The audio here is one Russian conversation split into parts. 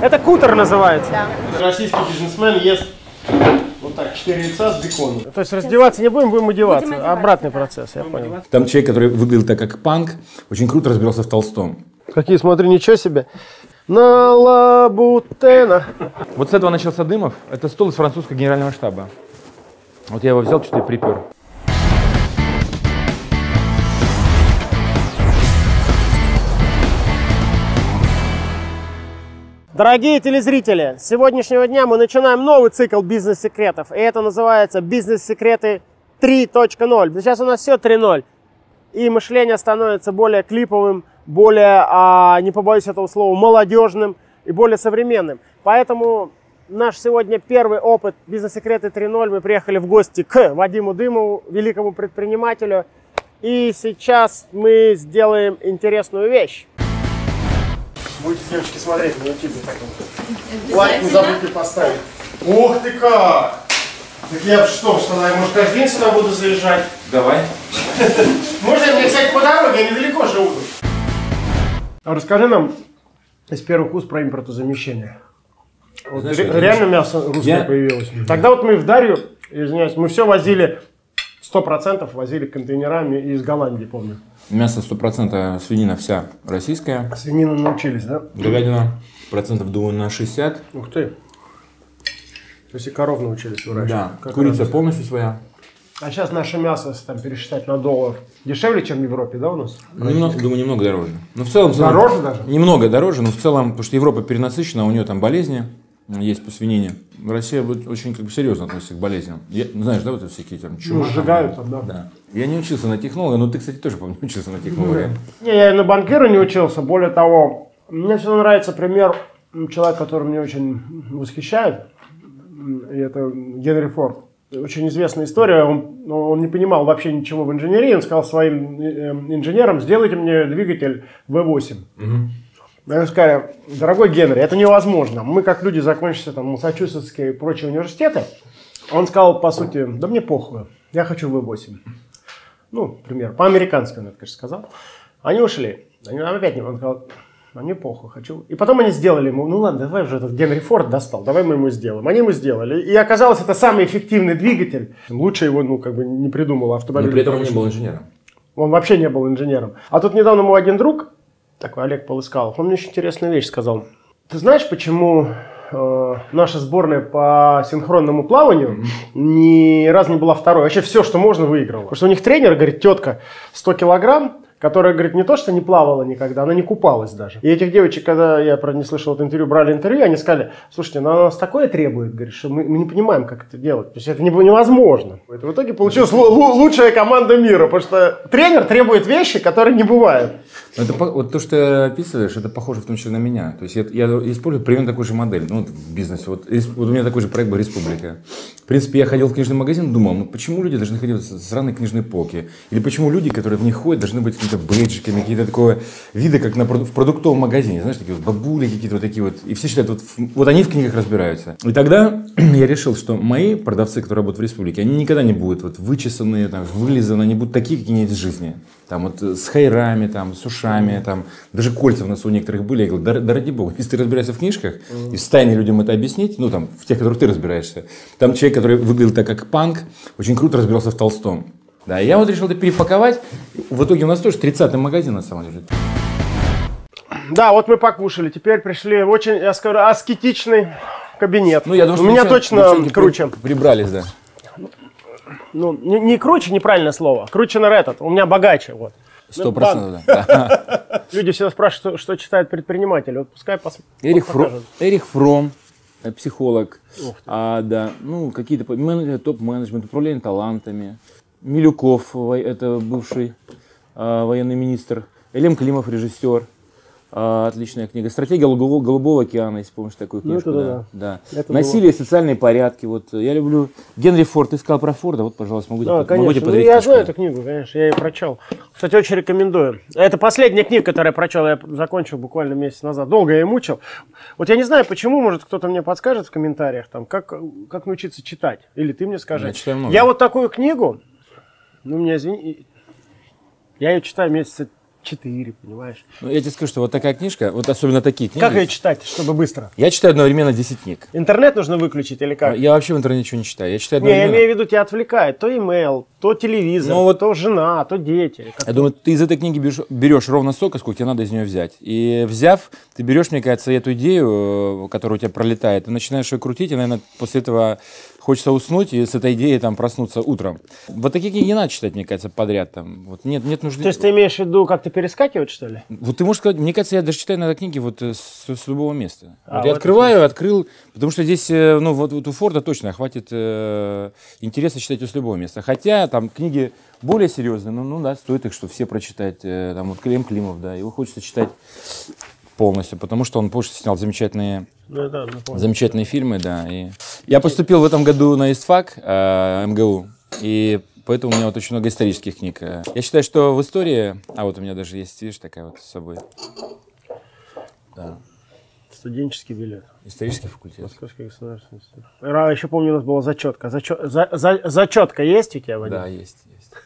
Это кутер называется. Да. Российский бизнесмен ест вот так, 4 яйца с беконом. То есть раздеваться не будем, будем одеваться. Будем одеваться, Обратный да. процесс, я понял. Там человек, который выглядел так, как панк, очень круто разбирался в Толстом. Какие, смотри, ничего себе. На лабутена. Вот с этого начался Дымов. Это стол из французского генерального штаба. Вот я его взял, что-то и припер. Дорогие телезрители, с сегодняшнего дня мы начинаем новый цикл бизнес-секретов. И это называется «Бизнес-секреты 3.0». Сейчас у нас все 3.0. И мышление становится более клиповым, более, а, не побоюсь этого слова, молодежным и более современным. Поэтому наш сегодня первый опыт «Бизнес-секреты 3.0». Мы приехали в гости к Вадиму Дымову, великому предпринимателю. И сейчас мы сделаем интересную вещь. Будете, девочки, смотреть на YouTube. Лайк не забудьте поставить. Ух ты как! Так я что, что, я, может, каждый день сюда буду заезжать? Давай. Можно мне, кстати, по дороге, я недалеко живу. А расскажи нам из первых уст про импортозамещение. Вот Знаешь, ре- реально мясо русское Я- появилось. Тогда вот мы в Дарью, извиняюсь, мы все возили, 100% возили контейнерами из Голландии, помню. Мясо 100%, свинина вся российская. Свинину научились, да? Говядина процентов, думаю, на 60. Ух ты. То есть и коров научились выращивать. Да, Как курица радость. полностью своя. А сейчас наше мясо, если там пересчитать на доллар, дешевле, чем в Европе, да, у нас? Немного, думаю, немного дороже. Но в целом... в целом- Дороже даже? Немного дороже, но в целом, потому что Европа перенасыщена, у нее там болезни есть по свинине. Россия будет очень как бы серьезно относится к болезням. Я- ну, знаешь, да, вот это всякие там Ну, чума. там, сжигают там, да. Да. Я не учился на технолога, но ты, кстати, тоже, по-моему, учился на технолога. Не, я и на банкира не учился. Более того, мне всегда нравится пример человека, который меня очень восхищает. И это Генри Форд. Очень известная история. Он, ну, он не понимал вообще ничего в инженерии. Он сказал своим э, инженерам, сделайте мне двигатель V8. Они сказали, дорогой Генри, это невозможно. Мы, как люди, закончили там Массачусетские и прочие университеты. Он сказал, по сути, да мне похуй, я хочу V8. Ну, пример, по-американски он это, конечно, сказал. Они ушли. Они опять не, он сказал, а мне похуй, хочу. И потом они сделали ему, ну ладно, давай уже этот Генри Форд достал, давай мы ему сделаем. Они ему сделали. И оказалось, это самый эффективный двигатель. Лучше его, ну, как бы не придумал Но автомобиль. при этом он не был инженером. Он вообще не был инженером. А тут недавно мой один друг, такой Олег Полыскалов, он мне очень интересную вещь сказал. Ты знаешь, почему э, наша сборная по синхронному плаванию ни разу не была второй? Вообще все, что можно, выиграла. Потому что у них тренер, говорит, тетка 100 килограмм, которая, говорит, не то, что не плавала никогда, она не купалась даже. И этих девочек, когда я, правда, не слышал это интервью, брали интервью, они сказали, слушайте, ну она нас такое требует, говорит, что мы, мы не понимаем, как это делать. То есть это не- невозможно. Это в итоге получилась лу- лу- лучшая команда мира, потому что тренер требует вещи, которые не бывают. Это, вот то, что ты описываешь, это похоже в том числе на меня. То есть я, я использую примерно такую же модель ну, вот в бизнесе. Вот, вот у меня такой же проект был «Республика». В принципе, я ходил в книжный магазин, думал, ну почему люди должны ходить в сраные книжные полки? Или почему люди, которые в них ходят, должны быть какими-то бейджиками, какие-то такого вида, как на, в продуктовом магазине. Знаешь, такие вот бабули какие-то вот такие вот. И все считают, вот, в- вот они в книгах разбираются. И тогда я решил, что мои продавцы, которые работают в «Республике», они никогда не будут вот вычесанные, там, вылизанные, они будут такие, какие они есть в жизни. Там вот э, с хайрами, там, с ушами, там, даже кольца в носу у некоторых были. Я говорю, да, да ради бога, если ты разбираешься в книжках и в состоянии людям это объяснить, ну там, в тех, которых ты разбираешься, там человек, который выглядел так, как панк, очень круто разбирался в Толстом. Да, я вот решил это перепаковать. В итоге у нас тоже 30-й магазин на самом деле. Да, вот мы покушали, теперь пришли в очень, я скажу, аскетичный кабинет. Ну, я думаю, У меня точно круче. при- прибрались, да. Ну, не, не круче, неправильное слово. Круче на этот. У меня богаче. Вот. Сто процентов, да. Люди всегда спрашивают, что, что читает предприниматель. Вот пускай пос... Эрих, Фро-. Эрих Фром, э, психолог, а, да, ну, какие-то мен- топ-менеджмент, управление талантами. Милюков, это бывший а, военный министр. Элем Климов, режиссер. А, отличная книга. Стратегия Голубого, Голубого океана, если помнишь такую Ну, книжку. это да. да. Это Насилие, социальные порядки. Вот э, я люблю Генри Форд. Ты сказал про Форда. Вот, пожалуйста, могу, Да, тебе- могу тебе конечно. Ну, подарить я книжку. знаю эту книгу, конечно, я ее прочел. Кстати, очень рекомендую. Это последняя книга, которую я прочел, я закончил буквально месяц назад. Долго я ее мучил. Вот я не знаю, почему, может, кто-то мне подскажет в комментариях, там, как, как научиться читать. Или ты мне скажи. Я читаю много. Я вот такую книгу, ну, мне извини, я ее читаю месяца четыре, понимаешь? Ну, я тебе скажу, что вот такая книжка, вот особенно такие книги. Как ее читать, чтобы быстро? Я читаю одновременно 10 книг. Интернет нужно выключить или как? Я вообще в интернете ничего не читаю. Я читаю Не, я одновременно. имею в виду, тебя отвлекает. То имейл, то телевизор, Ну, вот- то жена, то дети. Я думаю, ты из этой книги берешь, берешь ровно столько, сколько тебе надо из нее взять. И взяв, ты берешь, мне кажется, эту идею, э, которая у тебя пролетает, и начинаешь ее крутить, и, наверное, после этого хочется уснуть и с этой идеей там проснуться утром. Вот такие книги не надо читать, мне кажется, подряд. Там. Вот нет, нет нужды. То есть ты имеешь в виду как-то перескакивать, что ли? Вот ты можешь сказать, мне кажется, я даже читаю иногда книги вот э, с, с любого места. А, вот я вот открываю, открыл, потому что здесь, э, ну вот, вот у Форда точно хватит э, интереса читать с любого места. Хотя там книги более серьезные, ну, ну да, стоит их, что все прочитать. э, там вот Клим Климов, да, его хочется читать полностью, потому что он позже снял замечательные Ну, да, ну, понял. Замечательные фильмы, да. И я поступил в этом году на ИСТФАК, э, МГУ, и поэтому у меня вот очень много исторических книг. Э, Я считаю, что в истории... А вот у меня даже есть, видишь, такая вот с собой. Да. Студенческий билет. Исторический факультет. Московский государственный институт. Ра- Еще помню, у нас была зачетка. Зачет, за- за- зачетка есть у тебя, Да, Вадим? есть,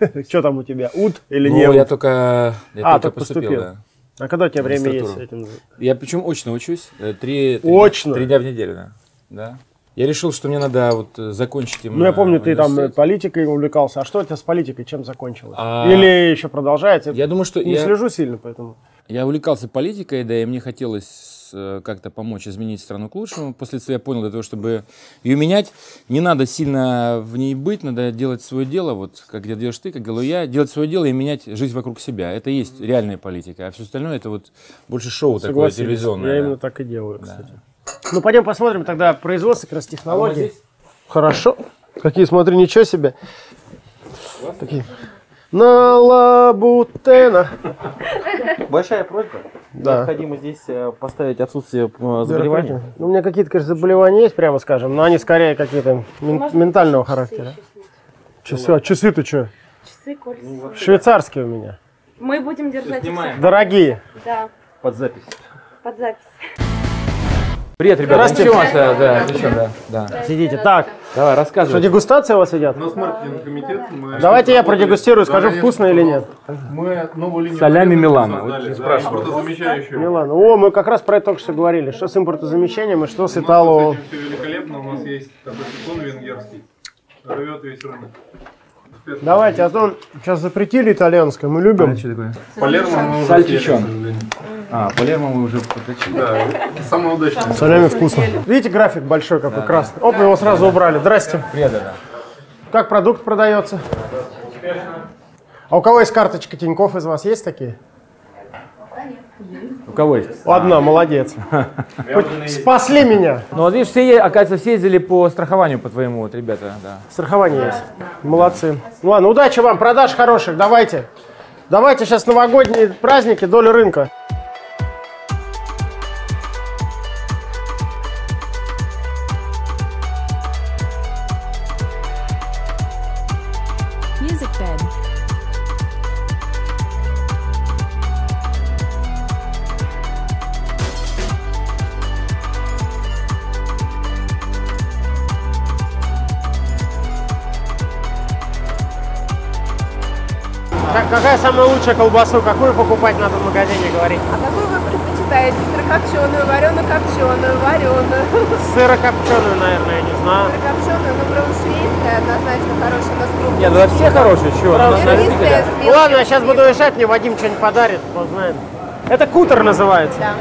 есть. Что там у тебя? УД или Ну, не я УД? только, я А, только только поступил, поступил. да. А когда у тебя время есть этим? Я причем очно учусь. э, Три, три Очно? Дня, три дня в неделю, да. да. Я решил, что мне надо вот э, закончить Ну, я помню, ты там э, политикой увлекался. А что у тебя с политикой, чем закончилось? А, Или еще продолжается? Я думаю, что не я... слежу сильно, поэтому. Я увлекался политикой, да, и мне хотелось э, как-то помочь изменить страну к лучшему. После этого я понял, для того, чтобы ее менять, не надо сильно в ней быть, надо делать свое дело, вот как делаешь ты, как делаю я, делать свое дело и менять жизнь вокруг себя. Это и есть реальная политика, а все остальное это вот больше шоу такое телевизионное. Я да. именно так и делаю, кстати. Ну, пойдем посмотрим тогда производство как раз технологий. здесь? Хорошо. Какие, смотри, ничего себе. Такие. На лабутена. Большая просьба. Да. Необходимо здесь э, поставить отсутствие э, заболевания. Ну, у меня какие-то, конечно, заболевания есть, прямо скажем, но они скорее какие-то мен- ментального характера. Часы, а часы-то что? Часы, кольца. Швейцарские у меня. Мы будем держать их Дорогие. да, Под запись. под запись. Привет, ребята. Здравствуйте. Да, отлично, да, да. Сидите. Так, Давай, что, рассказывай. дегустация у вас идет? У нас маркетинг комитет. Мы Давайте я продегустирую, Да, скажу, конечно, вкусно или нет. Мы новую линию Солями Милана. создали, Вот не да, спрашивай. импортозамещающую. Милан. О, мы как раз про это только что говорили. Что с импортозамещением и что с У нас Итало... с этим все великолепно. У нас есть такой венгерский. Рвет весь рынок. Давайте, а то сейчас запретили итальянское, мы любим. Что такое? Палермо мы уже Сальчичон. съели. А, Палермо мы уже подключили. Да, самое удачное. Солями вкусно. Видите, график большой какой красный. Оп, его сразу убрали. Здрасте. Привет, да. Как продукт продается? А у кого есть карточка Тинькофф из вас? Есть такие? У кого есть? Одна, молодец. Спасли меня. Ну, вот видишь, все, оказывается, все ездили по страхованию по твоему, вот, ребята, да. Страхование есть. Молодцы. Ну ладно, удачи вам, продаж хороших, давайте. Давайте сейчас новогодние праздники, доля рынка. Какая самая лучшая колбасу? Какую покупать надо в магазине, говорить? А какую вы предпочитаете? Сырокопченую, варено-копченую, вареную? Сырокопченую, наверное, я не знаю. Сырокопченую, ну, брауншвейская однозначно хорошая, у нас крупная. Нет, ну все хорошие, чего? Да. мелким ладно, я сейчас буду решать, мне Вадим что-нибудь подарит, узнаем. Это кутер называется. Да.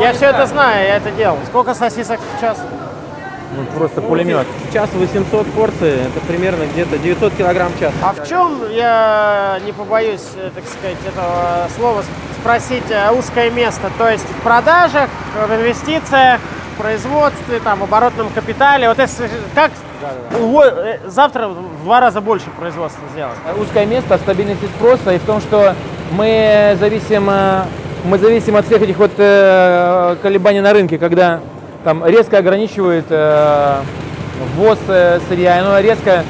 Я все это знаю, я это делал. Сколько сосисок в час? Ну, просто пулемет. Сейчас 800 порций, это примерно где-то 900 килограмм в час. А в чем, я не побоюсь, э, так сказать, этого слова спросить, э, узкое место? То есть в продажах, в инвестициях, в производстве, там, в оборотном капитале. Вот если как уво- э, завтра в два раза больше производства сделать? Узкое место в стабильности спроса и в том, что мы зависим, э, мы зависим от всех этих вот э, колебаний на рынке, когда там резко ограничивают э, ввоз э, сырья, и оно резко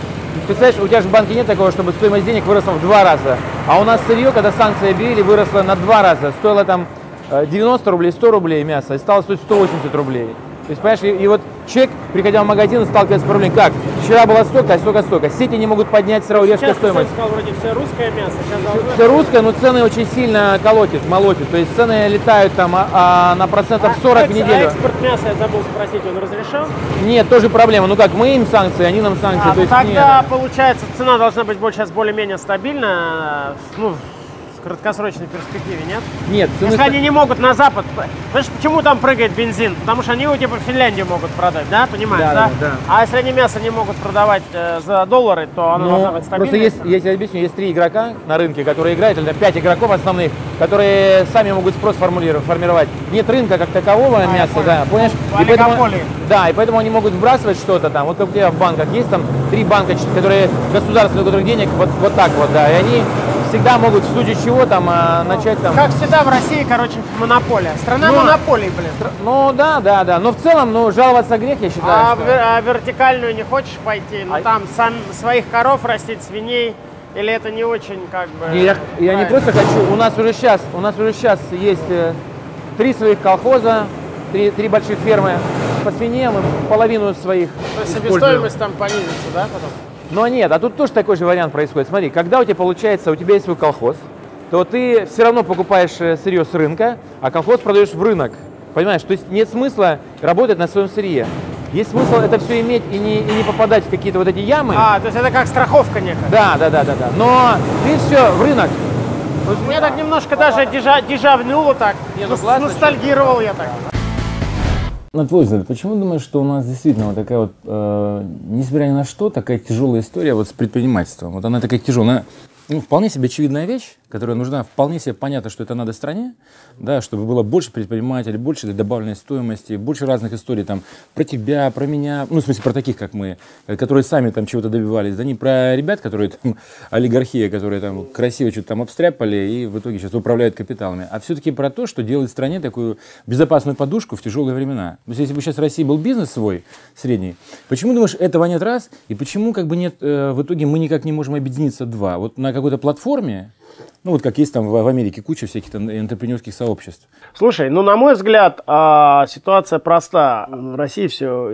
Представляешь, у тебя же в банке нет такого, чтобы стоимость денег выросла в два раза. А у нас сырье, когда санкции объявили, выросло на два раза. Стоило там э, 90 рублей, 100 рублей мясо, и стало стоить 180 рублей. То есть, понимаешь, и, и вот человек, приходя в магазин, сталкивается с проблемой, как? Вчера было столько, а столько, столько. Сети не могут поднять сразу Сейчас ты стоимость. сказал, вроде все русское мясо. Сейчас должно- Все русское, но цены очень сильно колотит, молотит. То есть цены летают там а, а, на процентов 40 в экс- неделю. А экспорт мяса, я забыл спросить, он разрешен? Нет, тоже проблема. Ну как, мы им санкции, они нам санкции. А, то ну есть тогда, нет. получается, цена должна быть сейчас более-менее стабильна, ну, в краткосрочной перспективе, нет? Нет, Если ста- они не могут на Запад... Понимаешь, почему там прыгает бензин? Потому что они его типа в Финляндию могут продать, да? Понимаешь, Да, да? да. А если они мясо не могут продавать э, за доллары, то оно должно Ну, быть стабильно. просто есть, я тебе объясню, есть три игрока на рынке, которые играют, или пять игроков основных, которые сами могут спрос формулировать, формировать. Нет рынка как такового А, я мяса, понял. да, понимаешь? Ну, И поэтому- да, и поэтому они могут вбрасывать что-то там. Вот как у тебя в банках есть там три банка, которые государственные, у которых денег вот, вот так вот, да, и они всегда могут в случае чего там а, начать там. Как всегда в России, короче, монополия. Страна Ну, монополий, блин. Ну да, да, да. Но в целом, ну, жаловаться грех, я считаю. А, что- вер- а вертикальную не хочешь пойти? Ну А- там сам своих коров растить, свиней. Или это не очень как бы... Я, я не просто хочу. У нас уже сейчас, у нас уже сейчас есть э, три своих колхоза, три, три больших фермы по свинье, мы половину своих. То есть себестоимость там понизится, да, потом? Но нет, а тут тоже такой же вариант происходит. Смотри, когда у тебя получается, у тебя есть свой колхоз, то ты все равно покупаешь э, сырье с рынка, а колхоз продаешь в рынок. Понимаешь? То есть нет смысла работать на своем сырье. Есть смысл это все иметь и не, и не попадать в какие-то вот эти ямы. А, то есть это как страховка некая. Да, да, да, да, да. Но ты все в рынок. У меня так немножко даже дежа, дежавнуло так. Не, ну классно, Ностальгировал я так. На твой взгляд, почему думаешь, что у нас действительно вот такая вот, э, несмотря ни на что, такая тяжелая история вот с предпринимательством? Вот она такая тяжелая. Ну, вполне себе очевидная вещь, которая нужна, вполне себе понятно, что это надо стране, да, чтобы было больше предпринимателей, больше добавленной стоимости, больше разных историй там про тебя, про меня, ну, в смысле, про таких, как мы, э, которые сами там чего-то добивались, да не про ребят, которые там, олигархия, которые там красиво что-то там обстряпали и в итоге сейчас управляют капиталами, а все-таки про то, что делает стране такую безопасную подушку в тяжелые времена. То есть, если бы сейчас в России был бизнес свой, средний, почему, думаешь, этого нет раз, и почему как бы нет, э, в итоге мы никак не можем объединиться два? Вот на какой-то платформе, ну вот как есть там в, Америке куча всяких там интерпренерских сообществ. Слушай, ну на мой взгляд, а, ситуация проста. В России все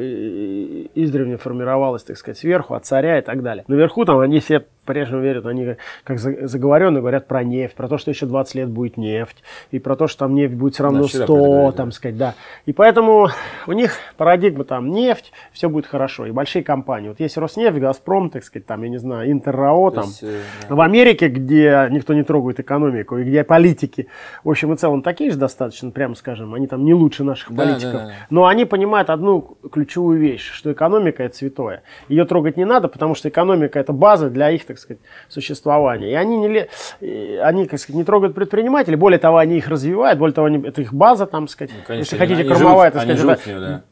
издревле формировалось, так сказать, сверху, от царя и так далее. Наверху там они все по-прежнему верят, они как за- заговоренные говорят про нефть, про то, что еще 20 лет будет нефть, и про то, что там нефть будет все равно Да, вчера 100, проговорили, там сказать, да. И поэтому у них парадигма там нефть, все будет хорошо, и большие компании. Вот есть Роснефть, Газпром, так сказать, там, я не знаю, Интеррао, там, есть, э, в Америке, где никто не трогает экономику, и где политики, в общем и целом, такие же достаточно, прямо скажем, они там не лучше наших Да, политиков, да, да. но они понимают одну ключевую вещь, что экономика это святое. Ее трогать не надо, потому что экономика это база для их, так сказать, существования. И они, не, они как сказать, не трогают предпринимателей, более того, они их развивают, более того, они, это их база, там, сказать, если хотите, кормовая, живут- так сказать, живут это-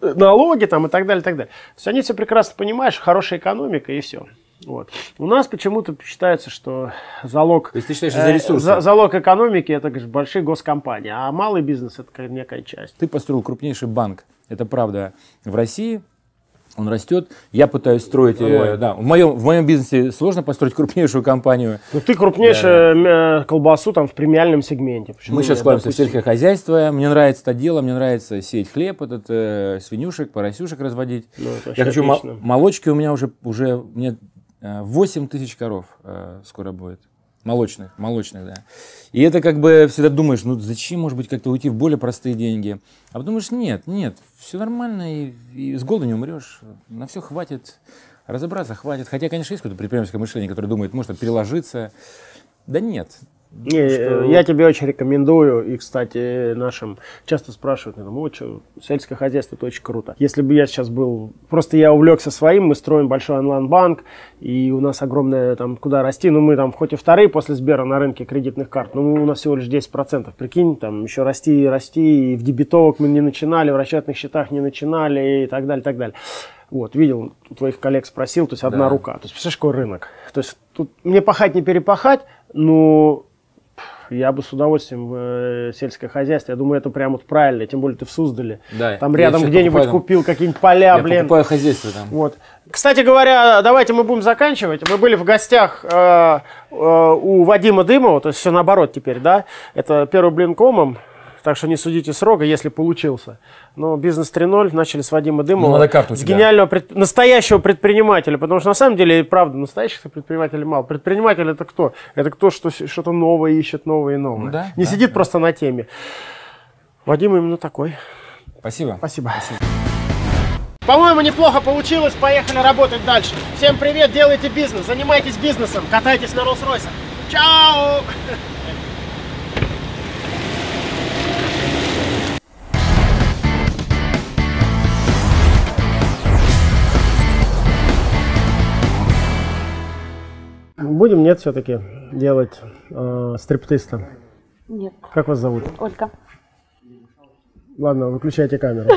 да. налоги там и так далее, и так далее. То есть они все прекрасно понимают, что хорошая экономика и все. Вот. У нас почему-то считается, что залог, То есть ты считаешь, за ресурсы? за- залог экономики это конечно, большие госкомпании, а малый бизнес это как некая часть. Ты построил крупнейший банк, это правда, в России. Он растет. Я пытаюсь строить, э, да, в моем, в моем бизнесе сложно построить крупнейшую компанию. Ну ты крупнейшая э, колбасу там в премиальном сегменте. Почему Мы сейчас вкладываемся в сельское хозяйство. Мне нравится это дело, мне нравится сеять хлеб, этот э, свинюшек, поросюшек разводить. Ну, Я хочу отлично. молочки у меня уже уже мне э, 8 тысяч коров э, скоро будет. Молочных, молочных, да. И это как бы всегда думаешь, ну зачем, может быть, как-то уйти в более простые деньги. А потом думаешь, нет, нет, все нормально, и, и с голоду не умрешь, на все хватит, разобраться хватит. Хотя, конечно, есть какое-то предпринимательское мышление, которое думает, может переложиться. Да нет. Не, э, я тебе очень рекомендую, и, кстати, нашим часто спрашивают, ну, вот что, сельское хозяйство, это очень круто. Если бы я сейчас был, просто я увлекся своим, мы строим большой онлайн-банк, и у нас огромное там, куда расти, ну, мы там хоть и вторые после Сбера на рынке кредитных карт, но у нас всего лишь 10%, прикинь, там еще расти и расти, и в дебетовок мы не начинали, в расчетных счетах не начинали, и так далее, и так далее. Вот, видел, у твоих коллег спросил, то есть одна Да. рука. То есть, представляешь, какой рынок? То есть, тут мне пахать, не перепахать, но я бы с удовольствием в э, сельское хозяйство. Я думаю, это прям вот правильно. Тем более ты в Суздале. Да, Там рядом где-нибудь там- купил какие-нибудь поля, Я блин. покупаю хозяйство там. Вот. Кстати говоря, давайте мы будем заканчивать. Мы были в гостях э, э, у Вадима Дымова, то есть все наоборот теперь, да? Это первый блин комом. Так что не судите срока, если получился. Но бизнес 3.0 начали с Вадима Дымова. Ну, с гениального, пред- настоящего предпринимателя. Потому что на самом деле, правда, настоящих предпринимателей мало. Предприниматель это кто? Это кто, что что-то новое ищет, новое и новое. Да, не да, сидит просто на теме. Вадим именно такой. Спасибо. Спасибо. По-моему, неплохо получилось. Поехали работать дальше. Всем привет, делайте бизнес, занимайтесь бизнесом, катайтесь на Роллс-Ройсе. Чао! Будем, нет, все-таки делать э, стриптиста. Нет. Как вас зовут? Ольга. Ладно, выключайте камеру.